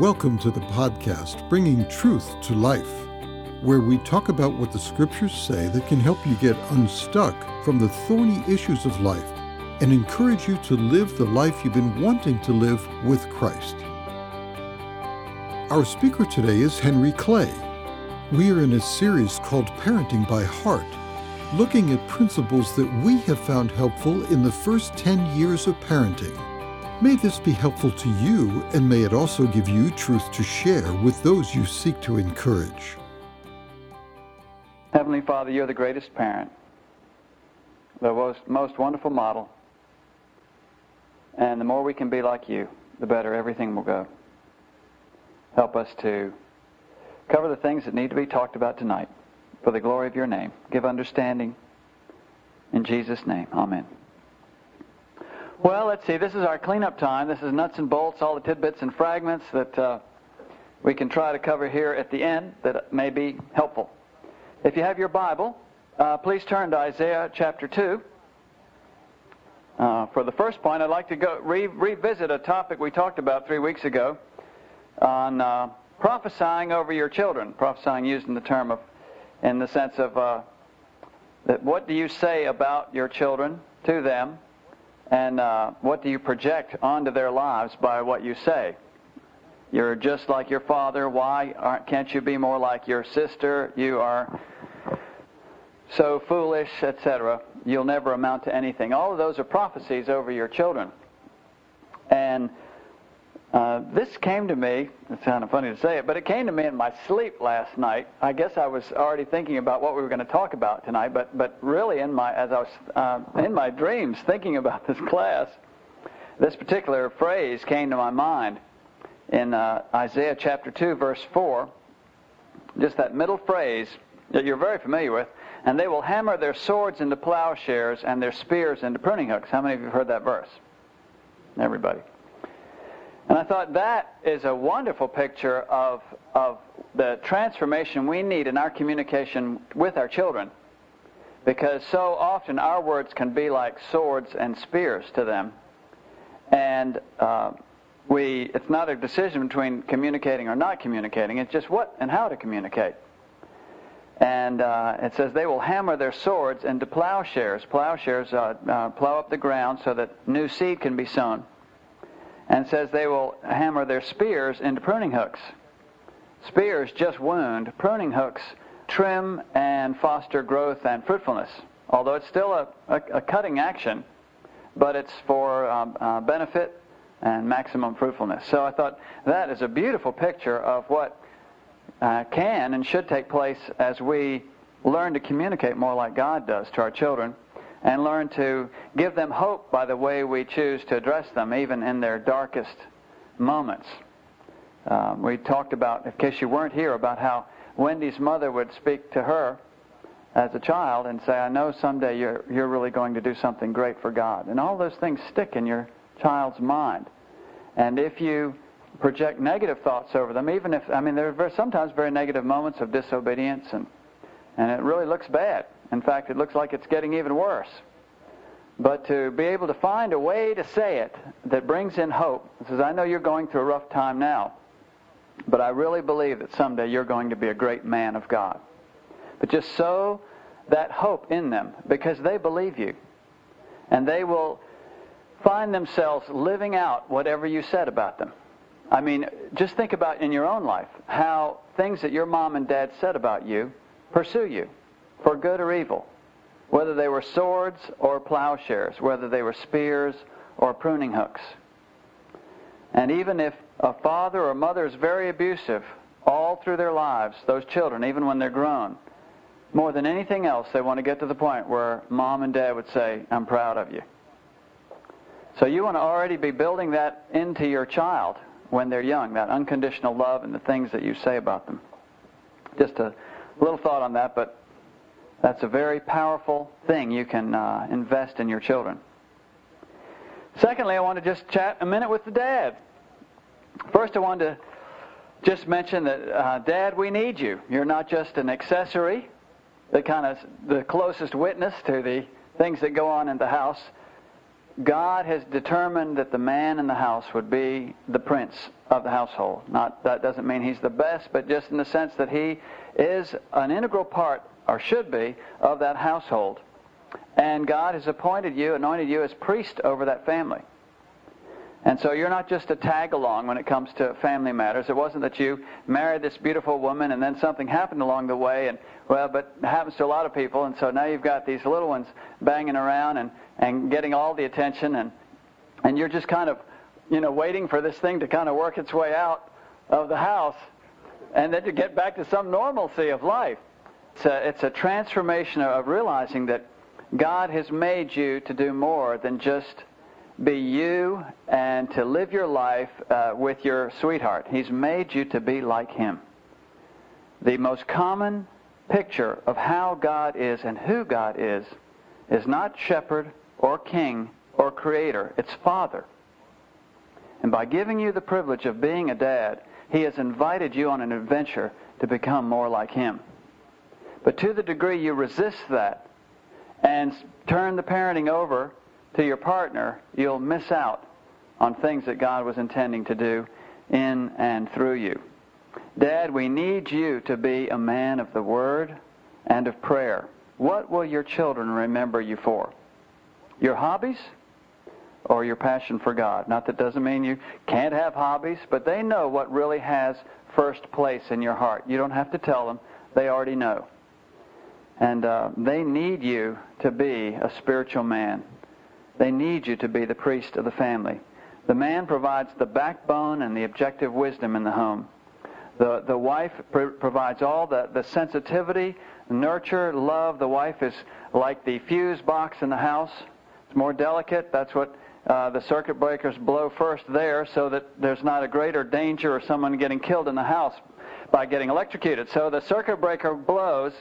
Welcome to the podcast, Bringing Truth to Life, where we talk about what the scriptures say that can help you get unstuck from the thorny issues of life and encourage you to live the life you've been wanting to live with Christ. Our speaker today is Henry Clay. We are in a series called Parenting by Heart, looking at principles that we have found helpful in the first 10 years of parenting. May this be helpful to you, and may it also give you truth to share with those you seek to encourage. Heavenly Father, you're the greatest parent, the most, most wonderful model, and the more we can be like you, the better everything will go. Help us to cover the things that need to be talked about tonight for the glory of your name. Give understanding. In Jesus' name, amen. Well, let's see. This is our cleanup time. This is nuts and bolts, all the tidbits and fragments that uh, we can try to cover here at the end that may be helpful. If you have your Bible, uh, please turn to Isaiah chapter 2. Uh, for the first point, I'd like to go re- revisit a topic we talked about three weeks ago on uh, prophesying over your children. Prophesying using the term of, in the sense of, uh, that what do you say about your children to them and uh, what do you project onto their lives by what you say? You're just like your father. Why can't you be more like your sister? You are so foolish, etc. You'll never amount to anything. All of those are prophecies over your children. And uh, this came to me, it's kind of funny to say it, but it came to me in my sleep last night. I guess I was already thinking about what we were going to talk about tonight, but, but really in my, as I was uh, in my dreams thinking about this class, this particular phrase came to my mind in uh, Isaiah chapter 2, verse 4. Just that middle phrase that you're very familiar with. And they will hammer their swords into plowshares and their spears into pruning hooks. How many of you have heard that verse? Everybody. And I thought that is a wonderful picture of, of the transformation we need in our communication with our children. Because so often our words can be like swords and spears to them. And uh, we, it's not a decision between communicating or not communicating, it's just what and how to communicate. And uh, it says they will hammer their swords into plowshares. Plowshares uh, uh plow up the ground so that new seed can be sown and says they will hammer their spears into pruning hooks. Spears just wound, pruning hooks trim and foster growth and fruitfulness. Although it's still a, a, a cutting action, but it's for um, uh, benefit and maximum fruitfulness. So I thought that is a beautiful picture of what uh, can and should take place as we learn to communicate more like God does to our children and learn to give them hope by the way we choose to address them, even in their darkest moments. Um, we talked about, in case you weren't here, about how Wendy's mother would speak to her as a child and say, I know someday you're, you're really going to do something great for God. And all those things stick in your child's mind. And if you project negative thoughts over them, even if, I mean, there are sometimes very negative moments of disobedience, and, and it really looks bad. In fact, it looks like it's getting even worse. But to be able to find a way to say it that brings in hope, says, I know you're going through a rough time now, but I really believe that someday you're going to be a great man of God. But just sow that hope in them because they believe you. And they will find themselves living out whatever you said about them. I mean, just think about in your own life how things that your mom and dad said about you pursue you for good or evil, whether they were swords or plowshares, whether they were spears or pruning hooks. And even if a father or mother is very abusive all through their lives, those children, even when they're grown, more than anything else, they want to get to the point where mom and dad would say, I'm proud of you. So you want to already be building that into your child when they're young, that unconditional love and the things that you say about them. Just a little thought on that, but that's a very powerful thing you can uh, invest in your children. Secondly, I want to just chat a minute with the dad. First, I want to just mention that, uh, Dad, we need you. You're not just an accessory, the kind of the closest witness to the things that go on in the house. God has determined that the man in the house would be the prince of the household. Not that doesn't mean he's the best, but just in the sense that he is an integral part, or should be, of that household. And God has appointed you, anointed you as priest over that family. And so you're not just a tag along when it comes to family matters. It wasn't that you married this beautiful woman and then something happened along the way and well, but it happens to a lot of people and so now you've got these little ones banging around and and getting all the attention and and you're just kind of, you know, waiting for this thing to kind of work its way out of the house and then to get back to some normalcy of life. It's a, it's a transformation of realizing that God has made you to do more than just be you and to live your life uh, with your sweetheart. He's made you to be like him. The most common picture of how God is and who God is is not shepherd or king or creator, it's father. And by giving you the privilege of being a dad, he has invited you on an adventure to become more like him. But to the degree you resist that and turn the parenting over to your partner, you'll miss out on things that God was intending to do in and through you. Dad, we need you to be a man of the Word and of prayer. What will your children remember you for? Your hobbies or your passion for God? Not that doesn't mean you can't have hobbies, but they know what really has first place in your heart. You don't have to tell them. They already know. And uh, they need you to be a spiritual man. They need you to be the priest of the family. The man provides the backbone and the objective wisdom in the home. The, the wife pr- provides all the, the sensitivity, nurture, love. The wife is like the fuse box in the house. It's more delicate. That's what uh, the circuit breakers blow first there so that there's not a greater danger of someone getting killed in the house by getting electrocuted. So the circuit breaker blows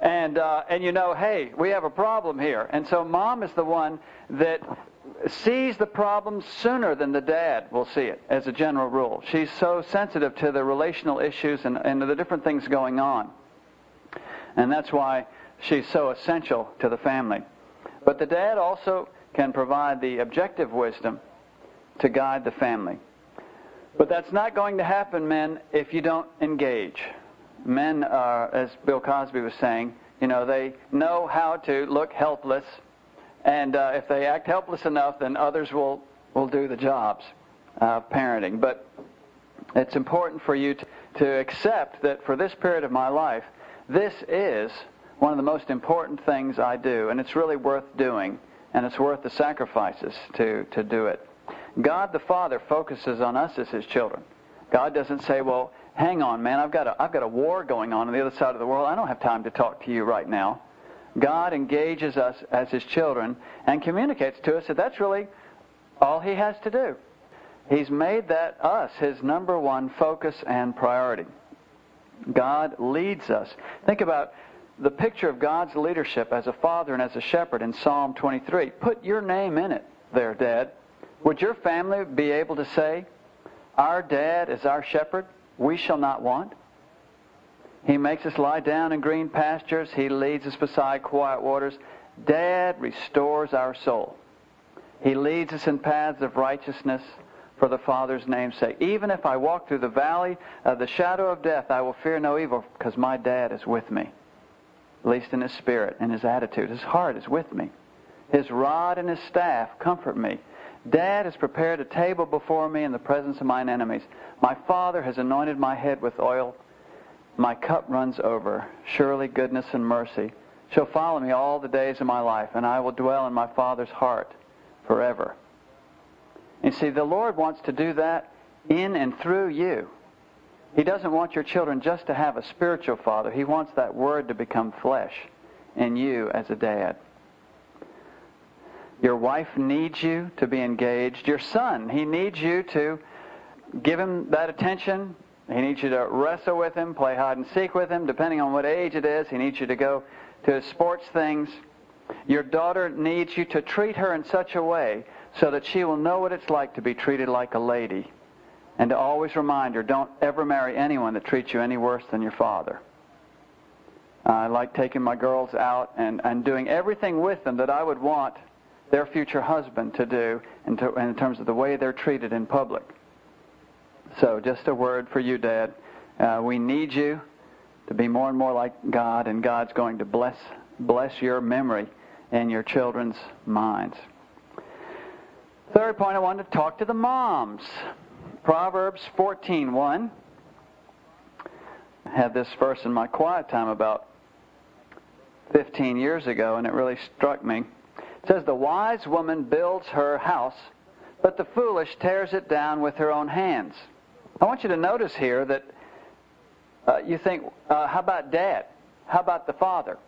and uh, and you know, hey, we have a problem here. And so mom is the one that sees the problem sooner than the dad will see it, as a general rule. She's so sensitive to the relational issues and, and the different things going on. And that's why she's so essential to the family. But the dad also can provide the objective wisdom to guide the family. But that's not going to happen, men, if you don't engage men are, as Bill Cosby was saying, you know, they know how to look helpless, and uh, if they act helpless enough, then others will, will do the jobs of parenting. But it's important for you to, to accept that for this period of my life, this is one of the most important things I do, and it's really worth doing, and it's worth the sacrifices to, to do it. God the Father focuses on us as His children. God doesn't say, well, hang on, man, I've got, a, I've got a war going on on the other side of the world. I don't have time to talk to you right now. God engages us as his children and communicates to us that that's really all he has to do. He's made that us his number one focus and priority. God leads us. Think about the picture of God's leadership as a father and as a shepherd in Psalm 23. Put your name in it there, Dad. Would your family be able to say, Our dad is our shepherd? We shall not want. He makes us lie down in green pastures. He leads us beside quiet waters. Dad restores our soul. He leads us in paths of righteousness for the Father's name's sake. Even if I walk through the valley of the shadow of death, I will fear no evil because my dad is with me. At least in his spirit and his attitude. His heart is with me. His rod and his staff comfort me. Dad has prepared a table before me in the presence of mine enemies. My Father has anointed my head with oil. My cup runs over. Surely goodness and mercy shall follow me all the days of my life, and I will dwell in my Father's heart forever. You see, the Lord wants to do that in and through you. He doesn't want your children just to have a spiritual father. He wants that word to become flesh in you as a dad. Your wife needs you to be engaged. Your son, he needs you to give him that attention. He needs you to wrestle with him, play hide and seek with him, depending on what age it is. He needs you to go to sports things. Your daughter needs you to treat her in such a way so that she will know what it's like to be treated like a lady. And to always remind her, don't ever marry anyone that treats you any worse than your father. I like taking my girls out and, and doing everything with them that I would want their future husband to do in, to, in terms of the way they're treated in public. So, just a word for you, Dad. Uh, we need you to be more and more like God, and God's going to bless bless your memory and your children's minds. Third point, I want to talk to the moms. Proverbs 14:1. I had this verse in my quiet time about 15 years ago, and it really struck me. It says, The wise woman builds her house, but the foolish tears it down with her own hands. I want you to notice here that uh, you think, uh, how about dad? How about the father?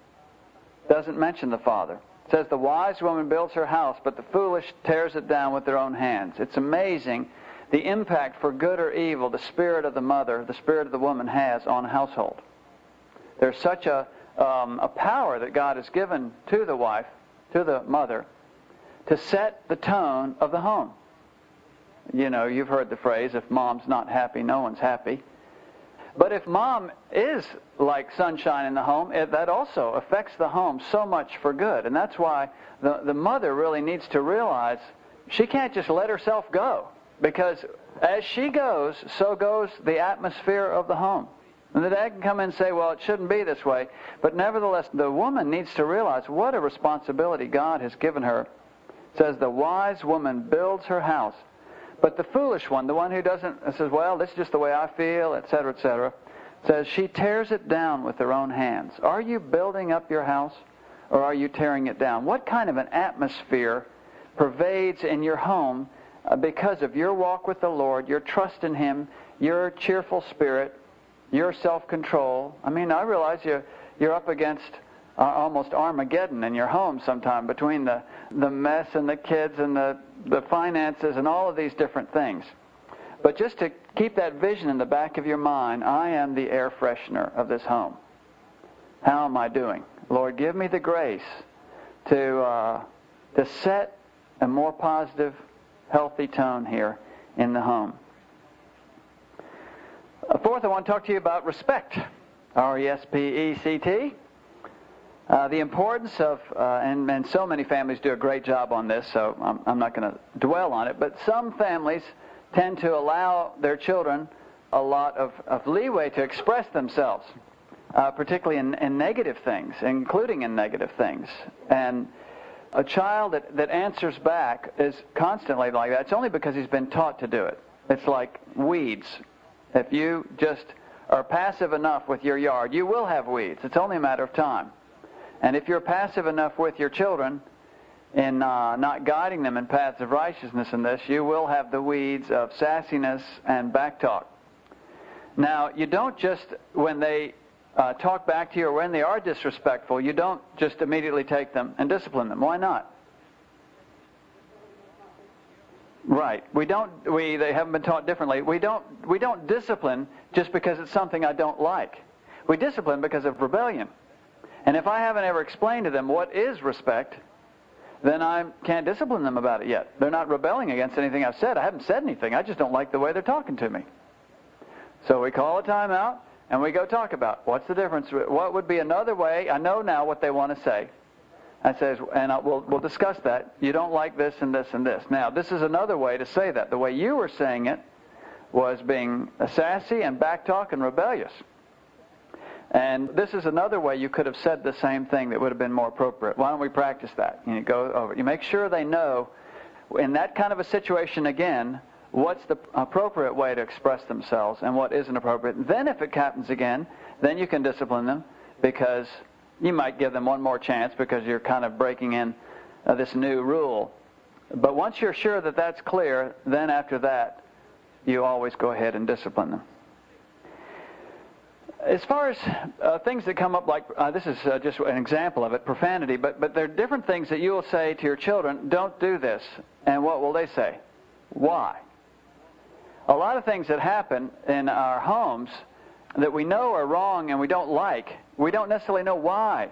Doesn't mention the father. It says, The wise woman builds her house, but the foolish tears it down with their own hands. It's amazing the impact for good or evil the spirit of the mother, the spirit of the woman has on a household. There's such a, um, a power that God has given to the wife to the mother to set the tone of the home. You know, you've heard the phrase, if mom's not happy, no one's happy. But if mom is like sunshine in the home, it, that also affects the home so much for good. And that's why the, the mother really needs to realize she can't just let herself go. Because as she goes, so goes the atmosphere of the home. And the dad can come in and say, well, it shouldn't be this way. But nevertheless, the woman needs to realize what a responsibility God has given her. It says, the wise woman builds her house. But the foolish one, the one who doesn't, says, well, this is just the way I feel, etc., etc., says she tears it down with her own hands. Are you building up your house or are you tearing it down? What kind of an atmosphere pervades in your home uh, because of your walk with the Lord, your trust in Him, your cheerful spirit, your self-control. I mean, I realize you're, you're up against uh, almost Armageddon in your home sometime between the, the mess and the kids and the, the finances and all of these different things. But just to keep that vision in the back of your mind, I am the air freshener of this home. How am I doing? Lord, give me the grace to, uh, to set a more positive, healthy tone here in the home. Fourth, I want to talk to you about respect. R-E-S-P-E-C-T. Uh, the importance of, uh, and, and so many families do a great job on this, so I'm, I'm not going to dwell on it, but some families tend to allow their children a lot of, of leeway to express themselves, uh, particularly in, in negative things, including in negative things. And a child that, that answers back is constantly like that. It's only because he's been taught to do it. It's like weeds. If you just are passive enough with your yard, you will have weeds. It's only a matter of time. And if you're passive enough with your children in uh, not guiding them in paths of righteousness in this, you will have the weeds of sassiness and backtalk. Now, you don't just, when they uh, talk back to you or when they are disrespectful, you don't just immediately take them and discipline them. Why not? Right. We don't. We they haven't been taught differently. We don't. We don't discipline just because it's something I don't like. We discipline because of rebellion. And if I haven't ever explained to them what is respect, then I can't discipline them about it yet. They're not rebelling against anything I've said. I haven't said anything. I just don't like the way they're talking to me. So we call a timeout and we go talk about what's the difference. What would be another way? I know now what they want to say. I says, and I, we'll, we'll discuss that. You don't like this and this and this. Now, this is another way to say that. The way you were saying it was being sassy and backtalk and rebellious. And this is another way you could have said the same thing that would have been more appropriate. Why don't we practice that? You go over. You make sure they know in that kind of a situation again what's the appropriate way to express themselves and what isn't appropriate. Then if it happens again, then you can discipline them because you might give them one more chance because you're kind of breaking in uh, this new rule. But once you're sure that that's clear, then after that, you always go ahead and discipline them. As far as uh, things that come up, like uh, this is uh, just an example of it, profanity, but, but there are different things that you will say to your children, don't do this. And what will they say? Why? A lot of things that happen in our homes that we know are wrong and we don't like, we don't necessarily know why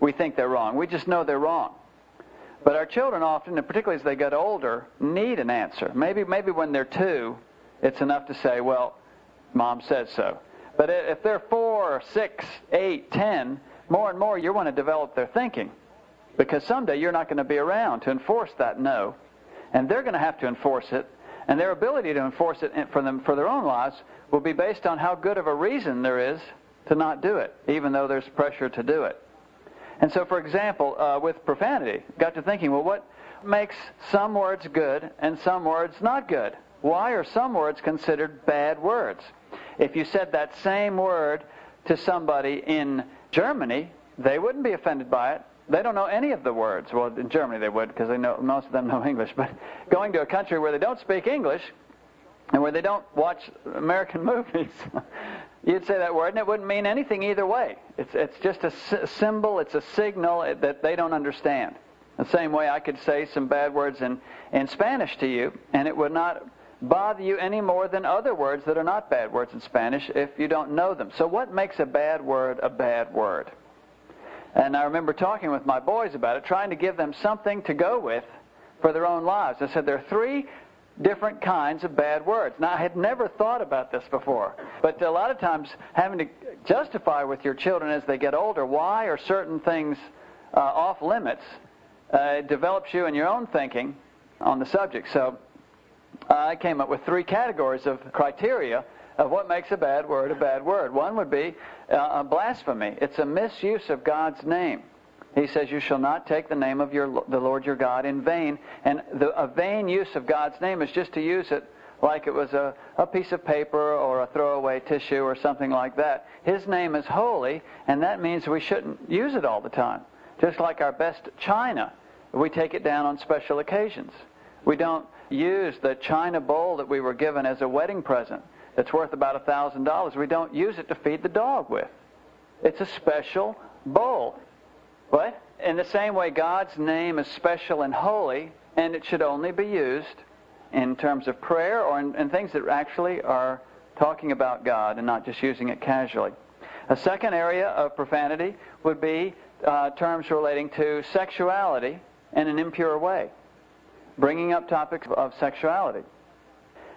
we think they're wrong. We just know they're wrong. But our children often, and particularly as they get older, need an answer. Maybe, maybe when they're two, it's enough to say, well, mom says so. But if they're four, six, eight, ten, more and more you want to develop their thinking Because someday you're not going to be around to enforce that no. And they're going to have to enforce it. And their ability to enforce it for them for their own lives will be based on how good of a reason there is to not do it, even though there's pressure to do it. And so, for example, uh, with profanity, got to thinking, well, what makes some words good and some words not good? Why are some words considered bad words? If you said that same word to somebody in Germany, they wouldn't be offended by it. They don't know any of the words. Well, in Germany they would because they know most of them know English. But going to a country where they don't speak English and where they don't watch American movies, you'd say that word and it wouldn't mean anything either way. It's it's just a symbol. It's a signal eh, that they don't understand. The same way I could say some bad words in in Spanish to you and it would not bother you any more than other words that are not bad words in Spanish if you don't know them. So what makes a bad word a bad word? And I remember talking with my boys about it, trying to give them something to go with for their own lives. I said there are three different kinds of bad words. Now, I had never thought about this before, but a lot of times having to justify with your children as they get older why are certain things uh, off limits uh, develops you in your own thinking on the subject. So I came up with three categories of criteria of what makes a bad word a bad word. One would be uh, blasphemy. It's a misuse of God's name. He says, "You shall not take the name of your the Lord your God in vain." And the, a vain use of God's name is just to use it like it was a, a piece of paper or a throwaway tissue or something like that. His name is holy, and that means we shouldn't use it all the time. Just like our best china, we take it down on special occasions. We don't use the china bowl that we were given as a wedding present that's worth about $1,000. We don't use it to feed the dog with. It's a special bowl. What? In the same way, God's name is special and holy, and it should only be used in terms of prayer or in, in things that actually are talking about God and not just using it casually. A second area of profanity would be uh, terms relating to sexuality in an impure way bringing up topics of sexuality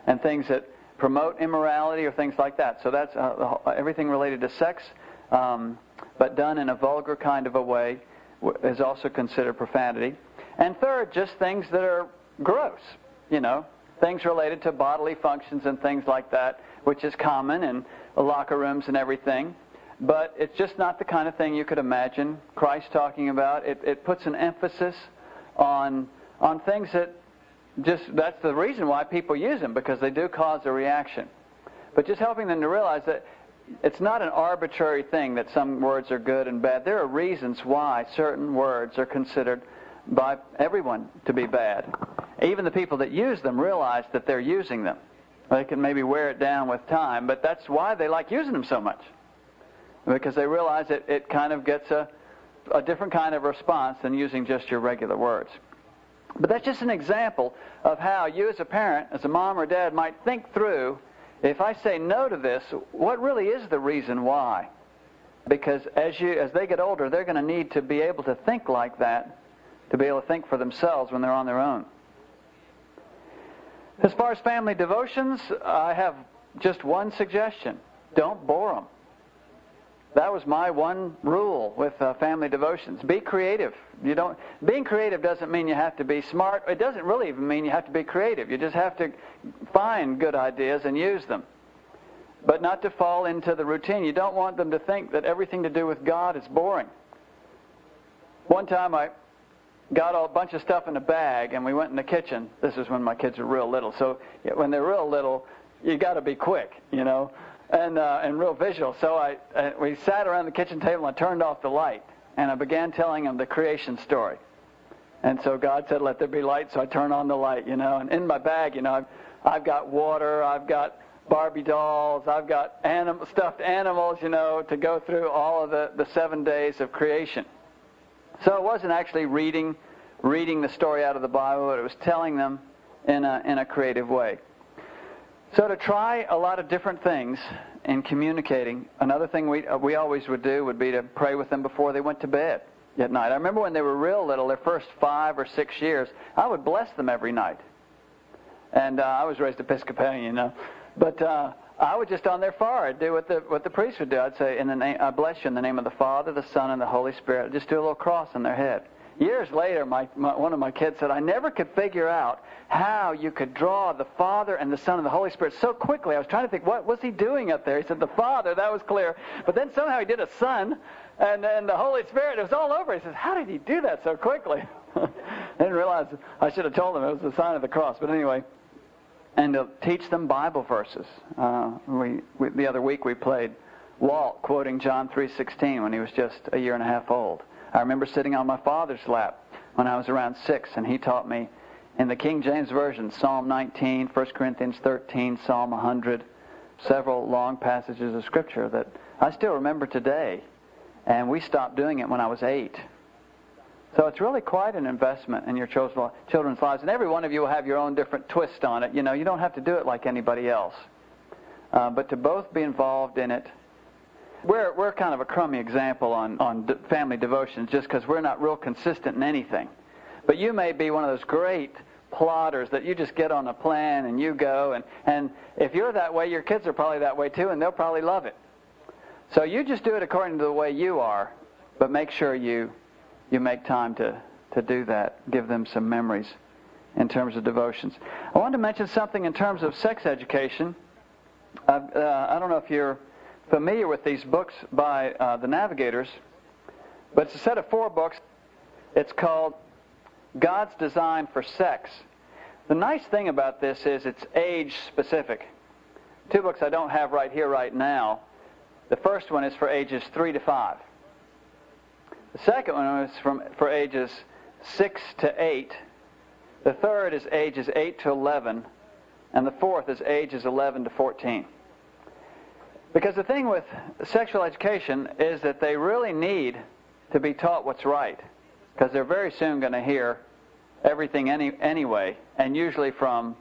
and things that promote immorality or things like that. So that's uh, everything related to sex, um, but done in a vulgar kind of a way is also considered profanity. And third, just things that are gross, you know, things related to bodily functions and things like that, which is common in locker rooms and everything. But it's just not the kind of thing you could imagine Christ talking about. It, it puts an emphasis on on things that just that's the reason why people use them because they do cause a reaction. But just helping them to realize that it's not an arbitrary thing that some words are good and bad. There are reasons why certain words are considered by everyone to be bad. Even the people that use them realize that they're using them. They can maybe wear it down with time, but that's why they like using them so much. Because they realize it, it kind of gets a, a different kind of response than using just your regular words. But that's just an example of how you as a parent, as a mom or dad, might think through, if I say no to this, what really is the reason why? Because as, you, as they get older, they're going to need to be able to think like that, to be able to think for themselves when they're on their own. As far as family devotions, I have just one suggestion. Don't bore them. That was my one rule with uh, family devotions. Be creative. You don't. Being creative doesn't mean you have to be smart. It doesn't really even mean you have to be creative. You just have to find good ideas and use them, but not to fall into the routine. You don't want them to think that everything to do with God is boring. One time I got a bunch of stuff in a bag and we went in the kitchen. This is when my kids were real little. So when they're real little, you got to be quick, you know and, uh, and real visual. So I, uh, we sat around the kitchen table and turned off the light. And I began telling him the creation story. And so God said, let there be light. So I turned on the light, you know. And in my bag, you know, I've, I've got water, I've got Barbie dolls, I've got anim- stuffed animals, you know, to go through all of the, the seven days of creation. So it wasn't actually reading, reading the story out of the Bible, but it was telling them in a, in a creative way. So to try a lot of different things in communicating, another thing we, uh, we always would do would be to pray with them before they went to bed at night. I remember when they were real little, their first five or six years, I would bless them every night. And uh, I was raised Episcopalian, you know. But uh, I would just on their forehead do what the what the priest would do. I'd say, "In the name, I bless you in the name of the Father, the Son, and the Holy Spirit." I'd just do a little cross on their head. Years later, my, my, one of my kids said, I never could figure out how you could draw the Father and the Son and the Holy Spirit so quickly. I was trying to think, what was he doing up there? He said, the Father, that was clear. But then somehow he did a Son and then the Holy Spirit. It was all over. He says, how did he do that so quickly? I didn't realize. I should have told him it was the sign of the cross. But anyway, and to teach them Bible verses. Uh, we, we, the other week we played Walt quoting John 3:16 when he was just a year and a half old. I remember sitting on my father's lap when I was around six, and he taught me in the King James Version Psalm 19, 1 Corinthians 13, Psalm 100, several long passages of Scripture that I still remember today. And we stopped doing it when I was eight. So it's really quite an investment in your children's lives. And every one of you will have your own different twist on it. You know, you don't have to do it like anybody else. Uh, but to both be involved in it, we're, we're kind of a crummy example on, on family devotions just because we're not real consistent in anything. But you may be one of those great plotters that you just get on a plan and you go. And, and if you're that way, your kids are probably that way too, and they'll probably love it. So you just do it according to the way you are, but make sure you you make time to, to do that. Give them some memories in terms of devotions. I wanted to mention something in terms of sex education. Uh, I don't know if you're familiar with these books by uh, the Navigators, but it's a set of four books. It's called God's Design for Sex. The nice thing about this is it's age specific. Two books I don't have right here right now. The first one is for ages 3 to 5. The second one is from, for ages 6 to 8. The third is ages 8 to 11. And the fourth is ages 11 to 14. Because the thing with sexual education is that they really need to be taught what's right. Because they're very soon going to hear everything any, anyway, and usually from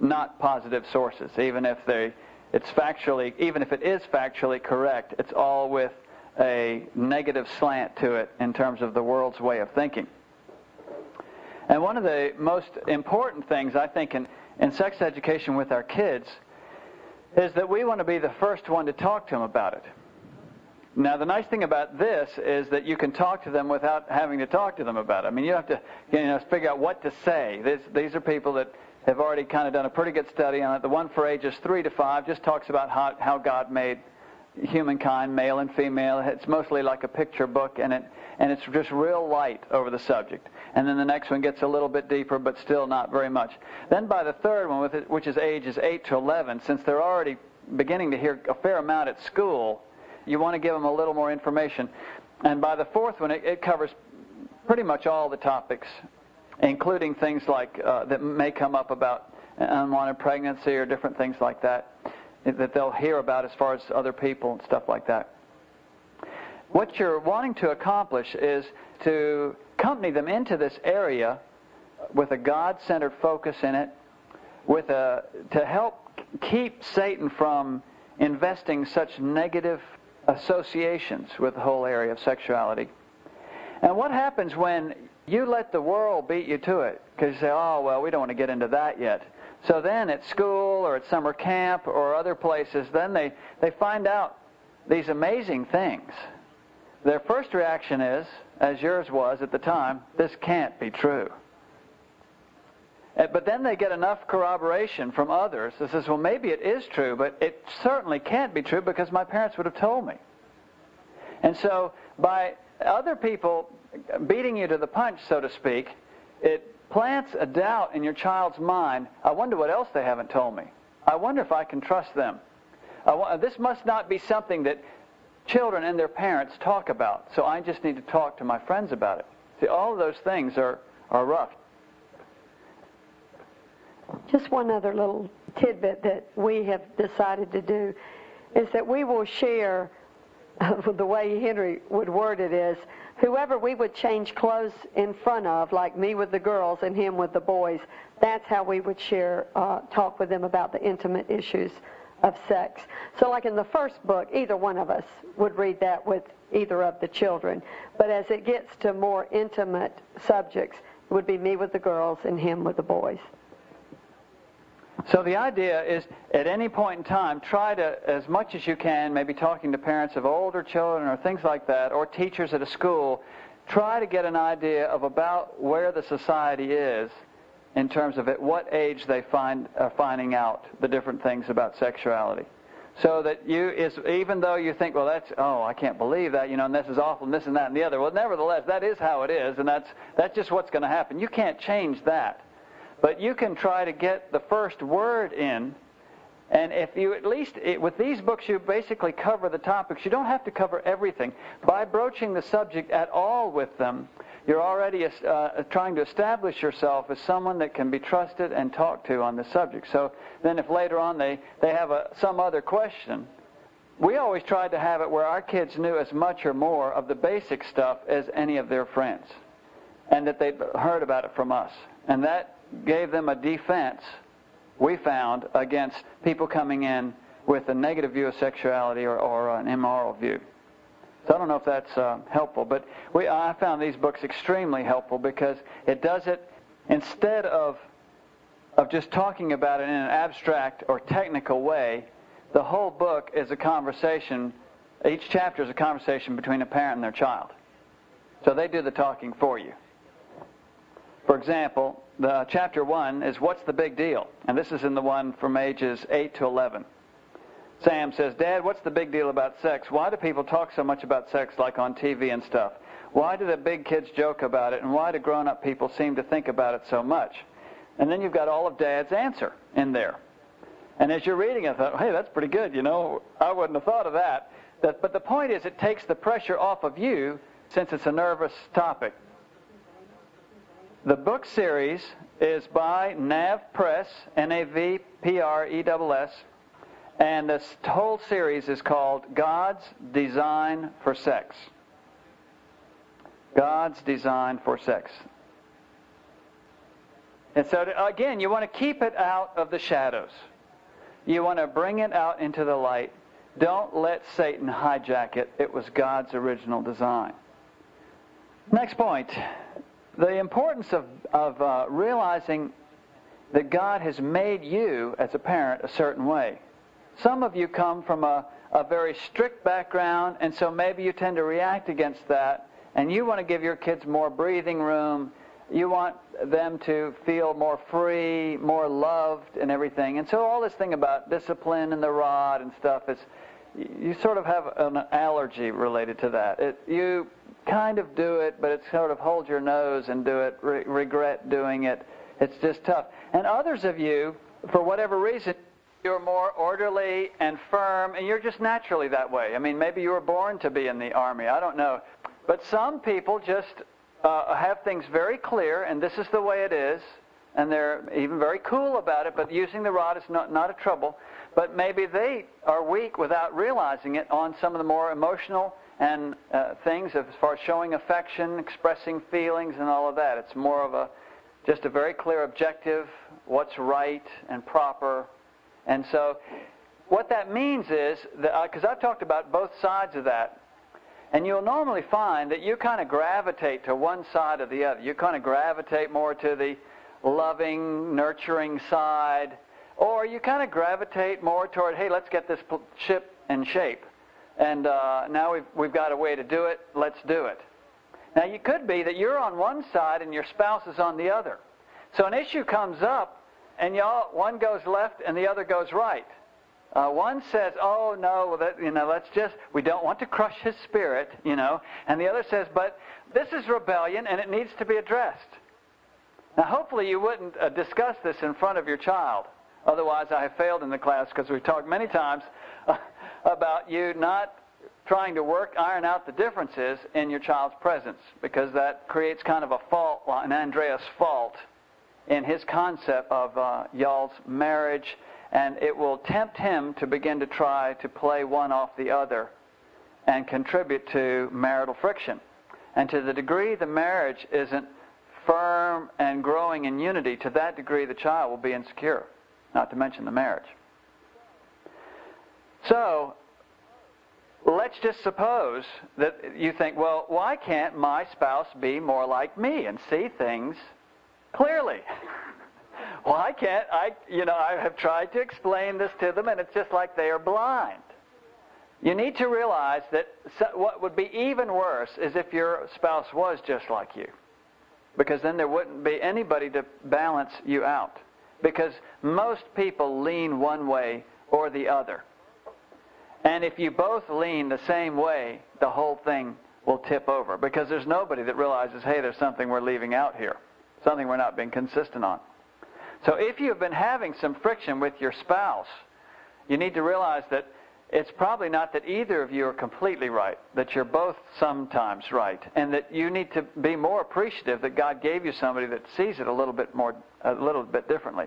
not positive sources, even if they, it's factually, even if it is factually correct, it's all with a negative slant to it in terms of the world's way of thinking. And one of the most important things, I think, in, in sex education with our kids is that we want to be the first one to talk to them about it. Now, the nice thing about this is that you can talk to them without having to talk to them about it. I mean, you have to you know, figure out what to say. These are people that have already kind of done a pretty good study on it. The one for ages 3 to 5 just talks about how, how God made humankind, male and female. It's mostly like a picture book, and it and it's just real light over the subject. And then the next one gets a little bit deeper, but still not very much. Then by the third one, it, which is ages 8 to 11, since they're already beginning to hear a fair amount at school, you want to give them a little more information. And by the fourth one, it, it covers pretty much all the topics, including things like uh, that may come up about unwanted pregnancy or different things like that that they'll hear about as far as other people and stuff like that. What you're wanting to accomplish is to accompany them into this area with a God-centered focus in it, with a to help keep Satan from investing such negative associations with the whole area of sexuality. And what happens when you let the world beat you to it? Because you say, oh, well, we don't want to get into that yet. So then at school or at summer camp or other places, then they, they find out these amazing things. Their first reaction is, as yours was at the time, this can't be true. Eh, but then they get enough corroboration from others that says, well, maybe it is true, but it certainly can't be true because my parents would have told me. And so by other people beating you to the punch, so to speak, it plants a doubt in your child's mind. I wonder what else they haven't told me. I wonder if I can trust them. this must not be something that children and their parents talk about, so I just need to talk to my friends about it. See, all of those things are, are rough. Just one other little tidbit that we have decided to do is that we will share the way Henry would word it is whoever we would change clothes in front of, like me with the girls and him with the boys, that's how we would share, uh, talk with them about the intimate issues of sex. So, like in the first book, either one of us would read that with either of the children. But as it gets to more intimate subjects, it would be me with the girls and him with the boys. So the idea is at any point in time, try to, as much as you can, maybe talking to parents of older children or things like that, or teachers at a school, try to get an idea of about where the society is in terms of at what age they find are finding out the different things about sexuality. So that you is even though you think, well, that's oh, I can't believe that, you know, and this is awful, and this and that and the other. Well, nevertheless, that is how it is, and that's that's just what's going to happen. You can't change that, but you can try to get the first word in and if you at least, it, with these books, you basically cover the topics. You don't have to cover everything. By broaching the subject at all with them, you're already uh, trying to establish yourself as someone that can be trusted and talked to on the subject. So then if later on they, they have a, some other question, we always tried to have it where our kids knew as much or more of the basic stuff as any of their friends. And that they'd heard about it from us. And that gave them a defense we found against people coming in with a negative view of sexuality or, or an immoral view. So I don't know if that's uh, helpful, but we, I found these books extremely helpful because it does it instead of of just talking about it in an abstract or technical way. The whole book is a conversation. Each chapter is a conversation between a parent and their child. So they do the talking for you. For example, the chapter 1 is what's the big deal? And this is in the one from ages 8 to 11. Sam says, Dad, what's the big deal about sex? Why do people talk so much about sex like on TV and stuff? Why do the big kids joke about it? And why do grown-up people seem to think about it so much? And then you've got all of Dad's answer in there. And as you're reading it, I thought, hey, that's pretty good. You know, I wouldn't have thought of that. that but the point is, it takes the pressure off of you since it's a nervous topic. The book series is by Nav Press, N-A-V-P-R-E-S-S, and this whole series is called God's Design for Sex. God's Design for Sex. And so, again, you want to keep it out of the shadows. You want to bring it out into the light. Don't let Satan hijack it. It was God's original design. Next point the importance of, of uh, realizing that God has made you, as a parent, a certain way. Some of you come from a, a very strict background, and so maybe you tend to react against that, and you want to give your kids more breathing room. You want them to feel more free, more loved, and everything. And so all this thing about discipline and the rod and stuff is, you sort of have an allergy related to that. It, you kind of do it, but it's sort of hold your nose and do it, re- regret doing it. It's just tough. And others of you, for whatever reason, you're more orderly and firm, and you're just naturally that way. I mean, maybe you were born to be in the army. I don't know. But some people just uh, have things very clear, and this is the way it is, and they're even very cool about it, but using the rod is not, not a trouble. But maybe they are weak without realizing it on some of the more emotional and uh, things as far as showing affection, expressing feelings, and all of that. It's more of a just a very clear objective, what's right and proper. And so, what that means is that because uh, I've talked about both sides of that, and you'll normally find that you kind of gravitate to one side or the other. You kind of gravitate more to the loving, nurturing side, or you kind of gravitate more toward, hey, let's get this ship in shape and uh, now we've, we've got a way to do it. Let's do it. Now, you could be that you're on one side and your spouse is on the other. So an issue comes up, and y'all one goes left and the other goes right. Uh, one says, "Oh no, that, you know, let's just we don't want to crush his spirit," you know, and the other says, "But this is rebellion and it needs to be addressed." Now, hopefully, you wouldn't uh, discuss this in front of your child. Otherwise, I have failed in the class because we've talked many times about you not trying to work, iron out the differences in your child's presence because that creates kind of a fault, an Andreas fault in his concept of uh, y'all's marriage, and it will tempt him to begin to try to play one off the other and contribute to marital friction. And to the degree the marriage isn't firm and growing in unity, to that degree the child will be insecure, not to mention the marriage. So, let's just suppose that you think, well, why can't my spouse be more like me and see things clearly? why can't I, you know, I have tried to explain this to them and it's just like they are blind. You need to realize that what would be even worse is if your spouse was just like you. Because then there wouldn't be anybody to balance you out. Because most people lean one way or the other. And if you both lean the same way, the whole thing will tip over. Because there's nobody that realizes, hey, there's something we're leaving out here, something we're not being consistent on. So if you've been having some friction with your spouse, you need to realize that it's probably not that either of you are completely right, that you're both sometimes right, and that you need to be more appreciative that God gave you somebody that sees it a little bit more, a little bit differently.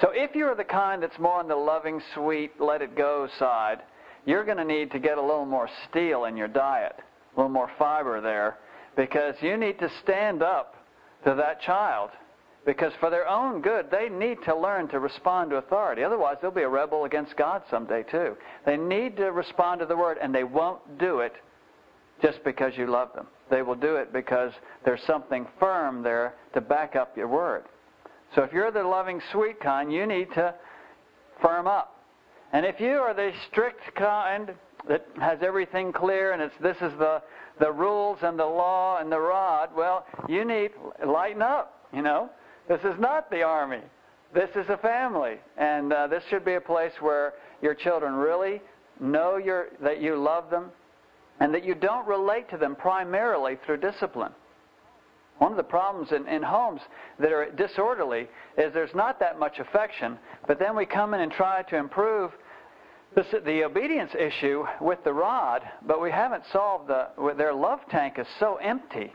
So if you're the kind that's more on the loving, sweet, let it go side, you're going to need to get a little more steel in your diet, a little more fiber there, because you need to stand up to that child because for their own good, they need to learn to respond to authority. Otherwise, they'll be a rebel against God someday, too. They need to respond to the Word, and they won't do it just because you love them. They will do it because there's something firm there to back up your Word. So if you're the loving, sweet kind, you need to firm up. And if you are the strict kind that has everything clear and it's this is the the rules and the law and the rod, well, you need lighten up, you know. This is not the army. This is a family. And uh, this should be a place where your children really know your, that you love them and that you don't relate to them primarily through discipline. One of the problems in, in homes that are disorderly is there's not that much affection, but then we come in and try to improve this, the obedience issue with the rod, but we haven't solved the, their love tank is so empty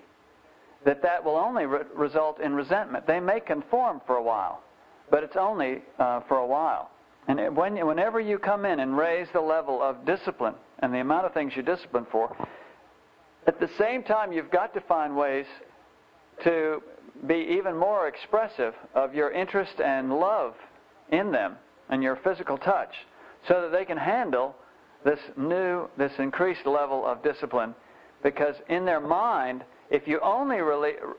that that will only re- result in resentment. They may conform for a while, but it's only uh, for a while. And when, whenever you come in and raise the level of discipline and the amount of things you discipline for, at the same time, you've got to find ways to be even more expressive of your interest and love in them and your physical touch so that they can handle this new, this increased level of discipline because in their mind, if you only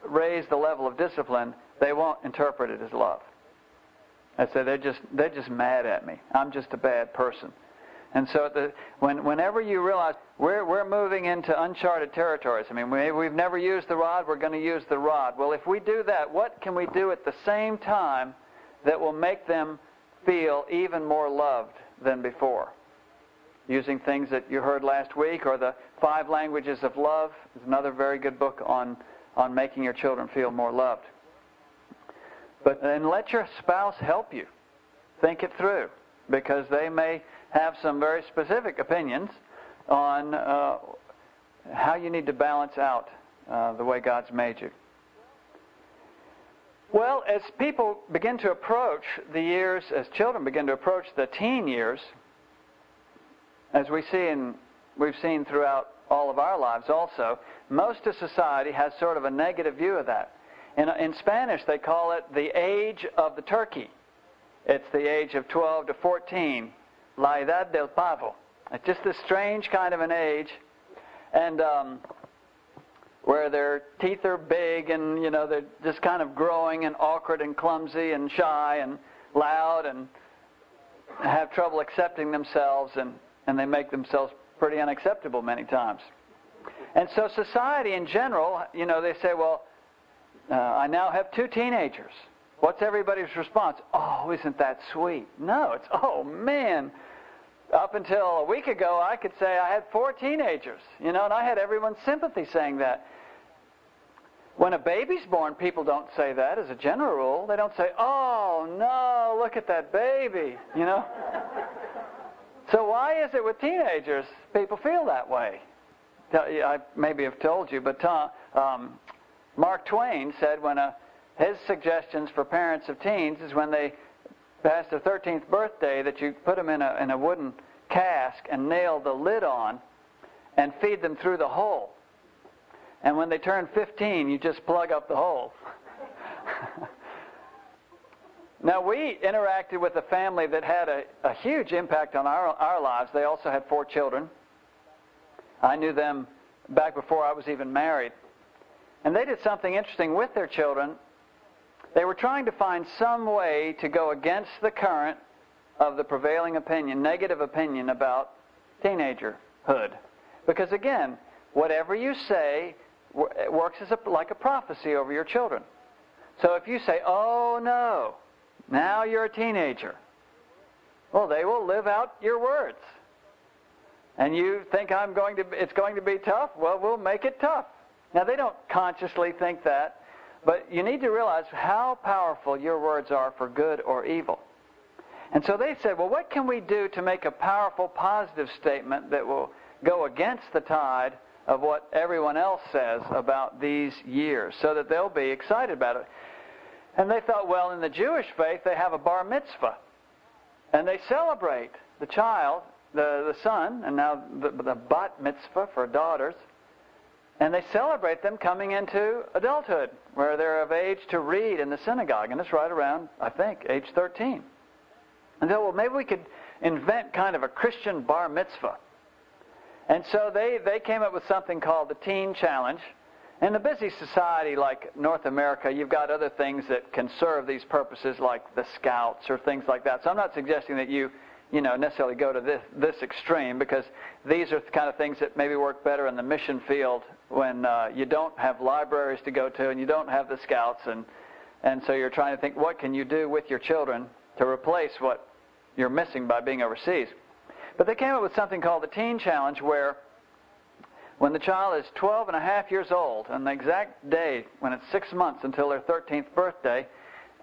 raise the level of discipline, they won't interpret it as love. I say they're just they're just mad at me. I'm just a bad person. And so the, when, whenever you realize we're, we're moving into uncharted territories, I mean, we, we've never used the rod, we're going to use the rod. Well, if we do that, what can we do at the same time that will make them feel even more loved than before? Using things that you heard last week, or the Five Languages of Love is another very good book on, on making your children feel more loved. But and let your spouse help you. Think it through, because they may have some very specific opinions on uh, how you need to balance out uh, the way God's made you. Well, as people begin to approach the years, as children begin to approach the teen years, as we see in, we've seen throughout all of our lives also, most of society has sort of a negative view of that. In, in Spanish, they call it the age of the turkey. It's the age of 12 to 14, la edad del pavo. It's just this strange kind of an age, and um, where their teeth are big and you know they're just kind of growing and awkward and clumsy and shy and loud and have trouble accepting themselves and and they make themselves pretty unacceptable many times. And so society in general, you know, they say, well, uh, I now have two teenagers. What's everybody's response? Oh, isn't that sweet? No, it's, oh, man. Up until a week ago, I could say I had four teenagers, you know, and I had everyone's sympathy saying that. When a baby's born, people don't say that as a general rule. They don't say, oh, no, look at that baby, you know. So why is it with teenagers people feel that way? I maybe have told you, but Tom, um, Mark Twain said when a, his suggestions for parents of teens is when they pass their 13th birthday that you put them in a, in a wooden cask and nail the lid on and feed them through the hole. And when they turn 15, you just plug up the hole. Now, we interacted with a family that had a, a huge impact on our, our lives. They also had four children. I knew them back before I was even married. And they did something interesting with their children. They were trying to find some way to go against the current of the prevailing opinion, negative opinion about teenagerhood. Because again, whatever you say works as a, like a prophecy over your children. So if you say, oh no, now you're a teenager, well, they will live out your words. And you think I'm going to, it's going to be tough? Well, we'll make it tough. Now, they don't consciously think that, but you need to realize how powerful your words are for good or evil. And so they said, well, what can we do to make a powerful positive statement that will go against the tide of what everyone else says about these years so that they'll be excited about it? And they thought, well, in the Jewish faith, they have a bar mitzvah. And they celebrate the child, the, the son, and now the, the bat mitzvah for daughters. And they celebrate them coming into adulthood, where they're of age to read in the synagogue. And it's right around, I think, age 13. And they well, maybe we could invent kind of a Christian bar mitzvah. And so they, they came up with something called the Teen Challenge. In a busy society like North America, you've got other things that can serve these purposes, like the Scouts or things like that. So I'm not suggesting that you, you know, necessarily go to this, this extreme because these are the kind of things that maybe work better in the mission field when uh, you don't have libraries to go to and you don't have the Scouts, and and so you're trying to think what can you do with your children to replace what you're missing by being overseas. But they came up with something called the Teen Challenge where when the child is 12 and a half years old, on the exact day when it's six months until their 13th birthday,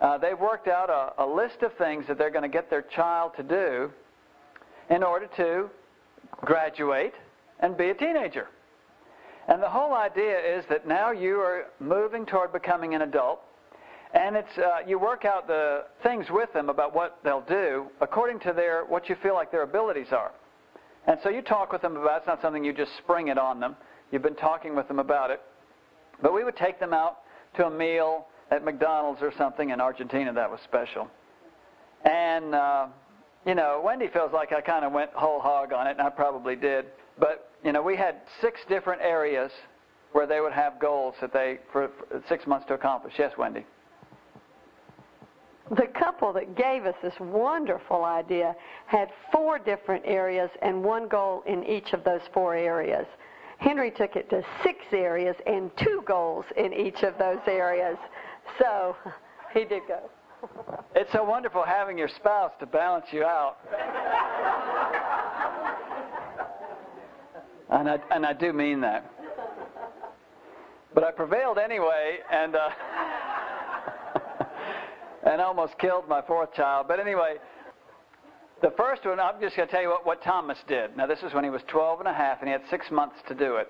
uh, they've worked out a, a list of things that they're going to get their child to do in order to graduate and be a teenager. And the whole idea is that now you are moving toward becoming an adult, and it's uh, you work out the things with them about what they'll do according to their what you feel like their abilities are. And so you talk with them about it. It's not something you just spring it on them. You've been talking with them about it. But we would take them out to a meal at McDonald's or something in Argentina. That was special. And, uh, you know, Wendy feels like I kind of went whole hog on it, and I probably did. But, you know, we had six different areas where they would have goals that they, for, for six months to accomplish. Yes, Wendy? The couple that gave us this wonderful idea had four different areas and one goal in each of those four areas. Henry took it to six areas and two goals in each of those areas. So he did go. It's so wonderful having your spouse to balance you out. and, I, and I do mean that. But I prevailed anyway, and. Uh, and almost killed my fourth child. But anyway, the first one, I'm just going to tell you what, what Thomas did. Now, this is when he was 12 and a half, and he had six months to do it.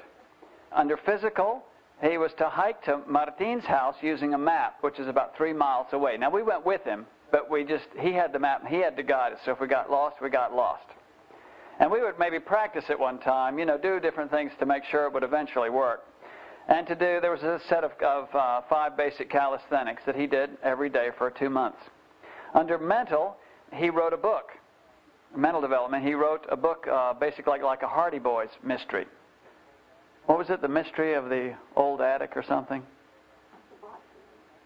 Under physical, he was to hike to Martin's house using a map, which is about three miles away. Now, we went with him, but we just, he had the map, and he had to guide us. So if we got lost, we got lost. And we would maybe practice it one time, you know, do different things to make sure it would eventually work and to do, there was a set of, of uh, five basic calisthenics that he did every day for two months. Under mental, he wrote a book, mental development. He wrote a book uh, basically like, like a Hardy Boys mystery. What was it, the mystery of the old attic or something?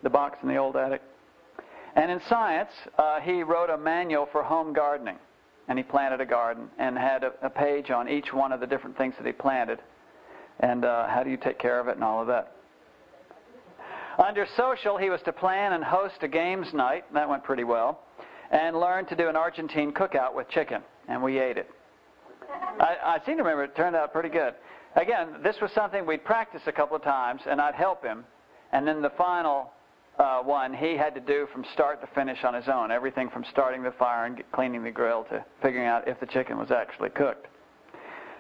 The box in the old attic. And in science, uh, he wrote a manual for home gardening. And he planted a garden and had a, a page on each one of the different things that he planted and uh, how do you take care of it and all of that. Under social, he was to plan and host a games night. That went pretty well. And learn to do an Argentine cookout with chicken, and we ate it. I, I seem to remember it turned out pretty good. Again, this was something we'd practice a couple of times, and I'd help him. And then the final uh, one, he had to do from start to finish on his own. Everything from starting the fire and cleaning the grill to figuring out if the chicken was actually cooked.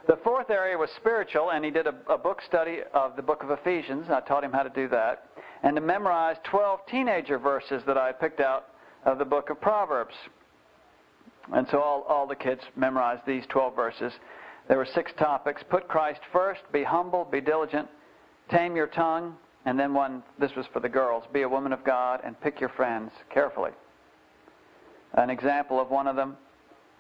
The fourth area was spiritual, and he did a, a, book study of the book of Ephesians. I taught him how to do that. And to memorize 12 teenager verses that I picked out of the book of Proverbs. And so all, all the kids memorized these 12 verses. There were six topics. Put Christ first, be humble, be diligent, tame your tongue, and then one, this was for the girls, be a woman of God, and pick your friends carefully. An example of one of them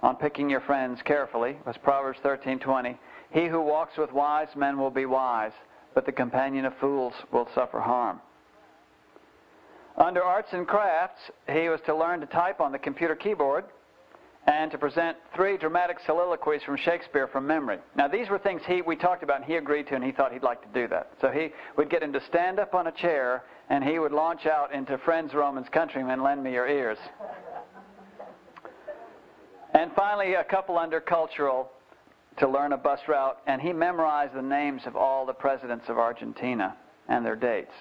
on picking your friends carefully was Proverbs 13:20. He who walks with wise men will be wise, but the companion of fools will suffer harm. Under arts and crafts, he was to learn to type on the computer keyboard and to present three dramatic soliloquies from Shakespeare from memory. Now, these were things he, we talked about and he agreed to, and he thought he'd like to do that. So he would get him to stand up on a chair, and he would launch out into Friends, Romans, Countrymen, Lend Me Your Ears. And finally, a couple under cultural to learn a bus route, and he memorized the names of all the presidents of Argentina and their dates.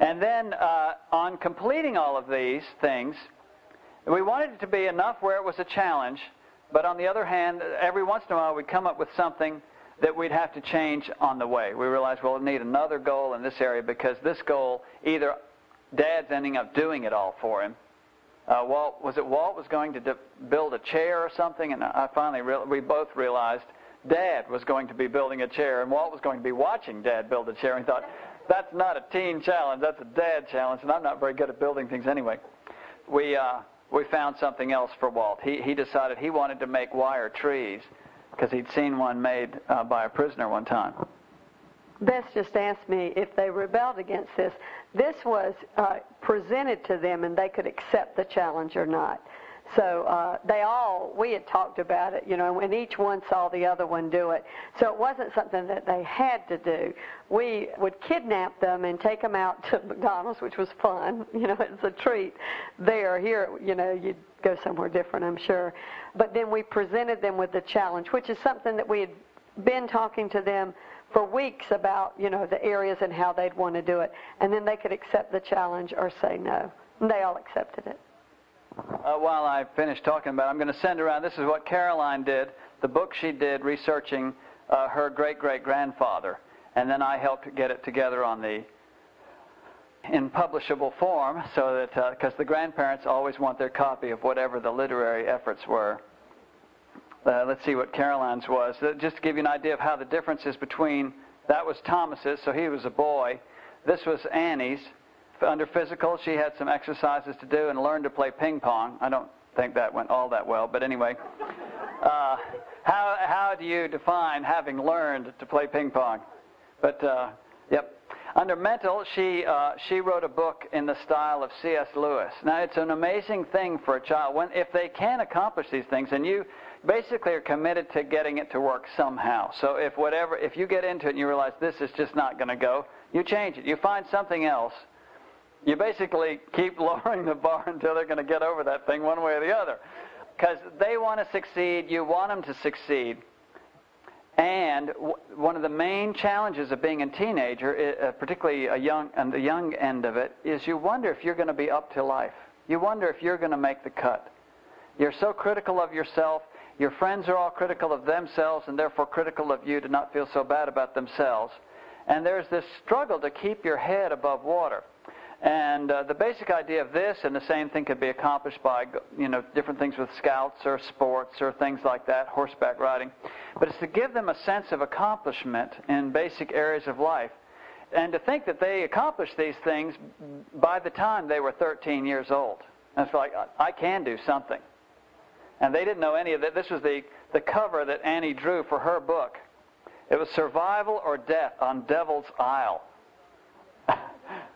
And then, uh, on completing all of these things, we wanted it to be enough where it was a challenge, but on the other hand, every once in a while we'd come up with something that we'd have to change on the way. We realized, well, we need another goal in this area because this goal, either Dad's ending up doing it all for him. Uh, Walt was it Walt was going to de- build a chair or something, and I finally re- we both realized Dad was going to be building a chair, and Walt was going to be watching Dad build a chair. And thought, that's not a teen challenge, that's a dad challenge, and I'm not very good at building things anyway. We uh, we found something else for Walt. He, he decided he wanted to make wire trees because he'd seen one made uh, by a prisoner one time. Bess just asked me if they rebelled against this. This was uh, presented to them and they could accept the challenge or not. So uh, they all, we had talked about it, you know, and each one saw the other one do it. So it wasn't something that they had to do. We would kidnap them and take them out to McDonald's, which was fun. You know, it's a treat. There, here, you know, you'd go somewhere different, I'm sure. But then we presented them with the challenge, which is something that we had been talking to them for weeks about, you know, the areas and how they'd want to do it. And then they could accept the challenge or say no. And they all accepted it. Uh, while I finish talking about it, I'm going to send around, this is what Caroline did, the book she did researching uh, her great-great-grandfather. And then I helped get it together on the in publishable form so that because uh, the grandparents always want their copy of whatever the literary efforts were. Uh, let's see what Caroline's was. Uh, just to give you an idea of how the differences between that was Thomas's, so he was a boy. This was Annie's under physical, she had some exercises to do and learned to play ping pong. I don't think that went all that well, but anyway. Uh, how, how do you define having learned to play ping pong? But, uh, yep. Under mental, she, uh, she wrote a book in the style of C.S. Lewis. Now, it's an amazing thing for a child. When, if they can accomplish these things, and you basically are committed to getting it to work somehow. So if whatever, if you get into it and you realize this is just not going to go, you change it. You find something else you basically keep lowering the bar until they're going to get over that thing one way or the other. Because they want to succeed, you want them to succeed. And w- one of the main challenges of being a teenager, uh, particularly a young, on the young end of it, is you wonder if you're going to be up to life. You wonder if you're going to make the cut. You're so critical of yourself. Your friends are all critical of themselves and therefore critical of you to not feel so bad about themselves. And there's this struggle to keep your head above water. And uh, the basic idea of this, and the same thing could be accomplished by, you know, different things with scouts or sports or things like that, horseback riding. But it's to give them a sense of accomplishment in basic areas of life. And to think that they accomplished these things by the time they were 13 years old. That's like, I can do something. And they didn't know any of that. This was the, the cover that Annie drew for her book. It was Survival or Death on Devil's Isle.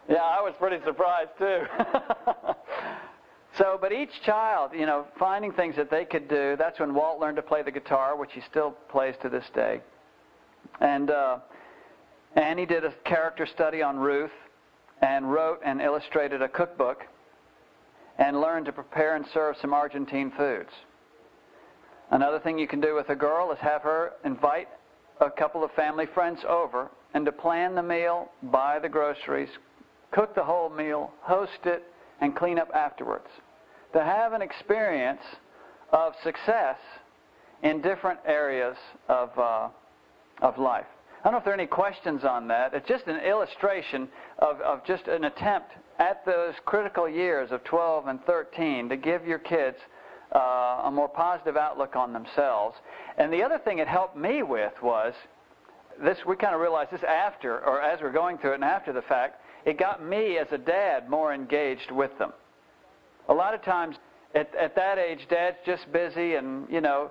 Yeah, I was pretty surprised too. so, but each child, you know, finding things that they could do. That's when Walt learned to play the guitar, which he still plays to this day. And uh, Annie did a character study on Ruth, and wrote and illustrated a cookbook, and learned to prepare and serve some Argentine foods. Another thing you can do with a girl is have her invite a couple of family friends over and to plan the meal, buy the groceries, cook the whole meal, host it, and clean up afterwards. To have an experience of success in different areas of, uh, of life. I don't know if there are any questions on that. It's just an illustration of, of just an attempt at those critical years of 12 and 13 to give your kids uh, a more positive outlook on themselves. And the other thing it helped me with was this, we kind of realized this after, or as we're going through it and after the fact, it got me as a dad more engaged with them. A lot of times at, at that age, dad's just busy and, you know,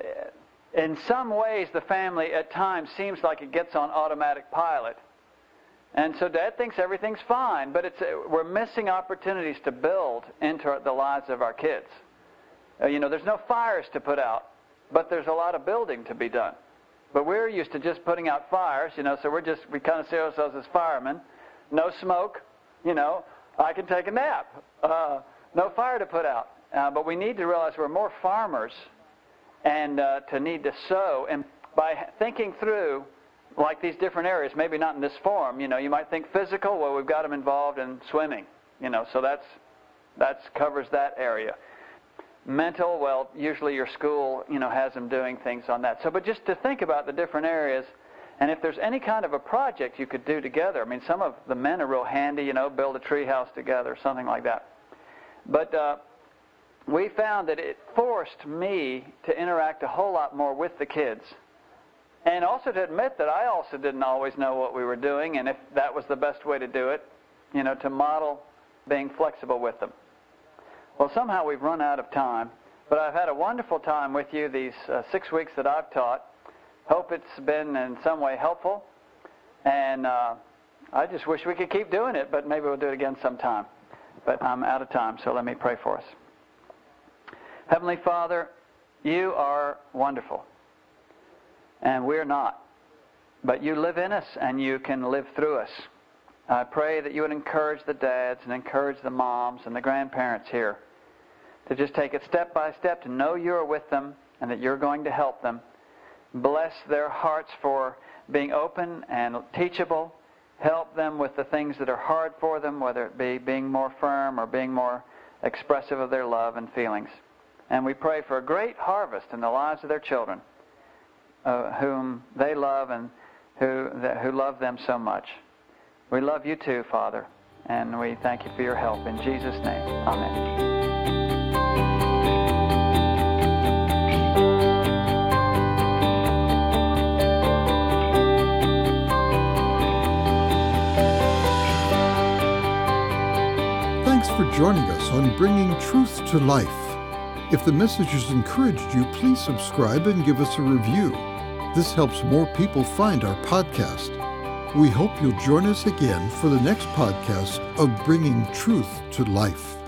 eh, in some ways the family at times seems like it gets on automatic pilot. And so dad thinks everything's fine, but it's, eh, we're missing opportunities to build into the lives of our kids. Uh, you know, there's no fires to put out, but there's a lot of building to be done. But we're used to just putting out fires, you know, so we're just, we kind of see ourselves as firemen. No smoke, you know, I can take a nap. Uh, no fire to put out. Uh, but we need to realize we're more farmers and uh, to need to sow. And by thinking through, like these different areas, maybe not in this form, you know, you might think physical, well, we've got them involved in swimming, you know, so that's, that's covers that area. Mental, well, usually your school, you know, has them doing things on that. So, but just to think about the different areas, and if there's any kind of a project you could do together, I mean, some of the men are real handy, you know, build a tree house together, something like that. But uh, we found that it forced me to interact a whole lot more with the kids. And also to admit that I also didn't always know what we were doing and if that was the best way to do it, you know, to model being flexible with them. Well, somehow we've run out of time, but I've had a wonderful time with you these uh, six weeks that I've taught. Hope it's been in some way helpful. And uh, I just wish we could keep doing it, but maybe we'll do it again sometime. But I'm out of time, so let me pray for us. Heavenly Father, you are wonderful, and we're not. But you live in us, and you can live through us. I pray that you would encourage the dads and encourage the moms and the grandparents here to just take it step by step to know you're with them and that you're going to help them. Bless their hearts for being open and teachable. Help them with the things that are hard for them, whether it be being more firm or being more expressive of their love and feelings. And we pray for a great harvest in the lives of their children, uh, whom they love and who, who love them so much. We love you too, Father, and we thank you for your help. In Jesus' name, amen. For joining us on Bringing Truth to Life. If the message has encouraged you, please subscribe and give us a review. This helps more people find our podcast. We hope you'll join us again for the next podcast of Bringing Truth to Life.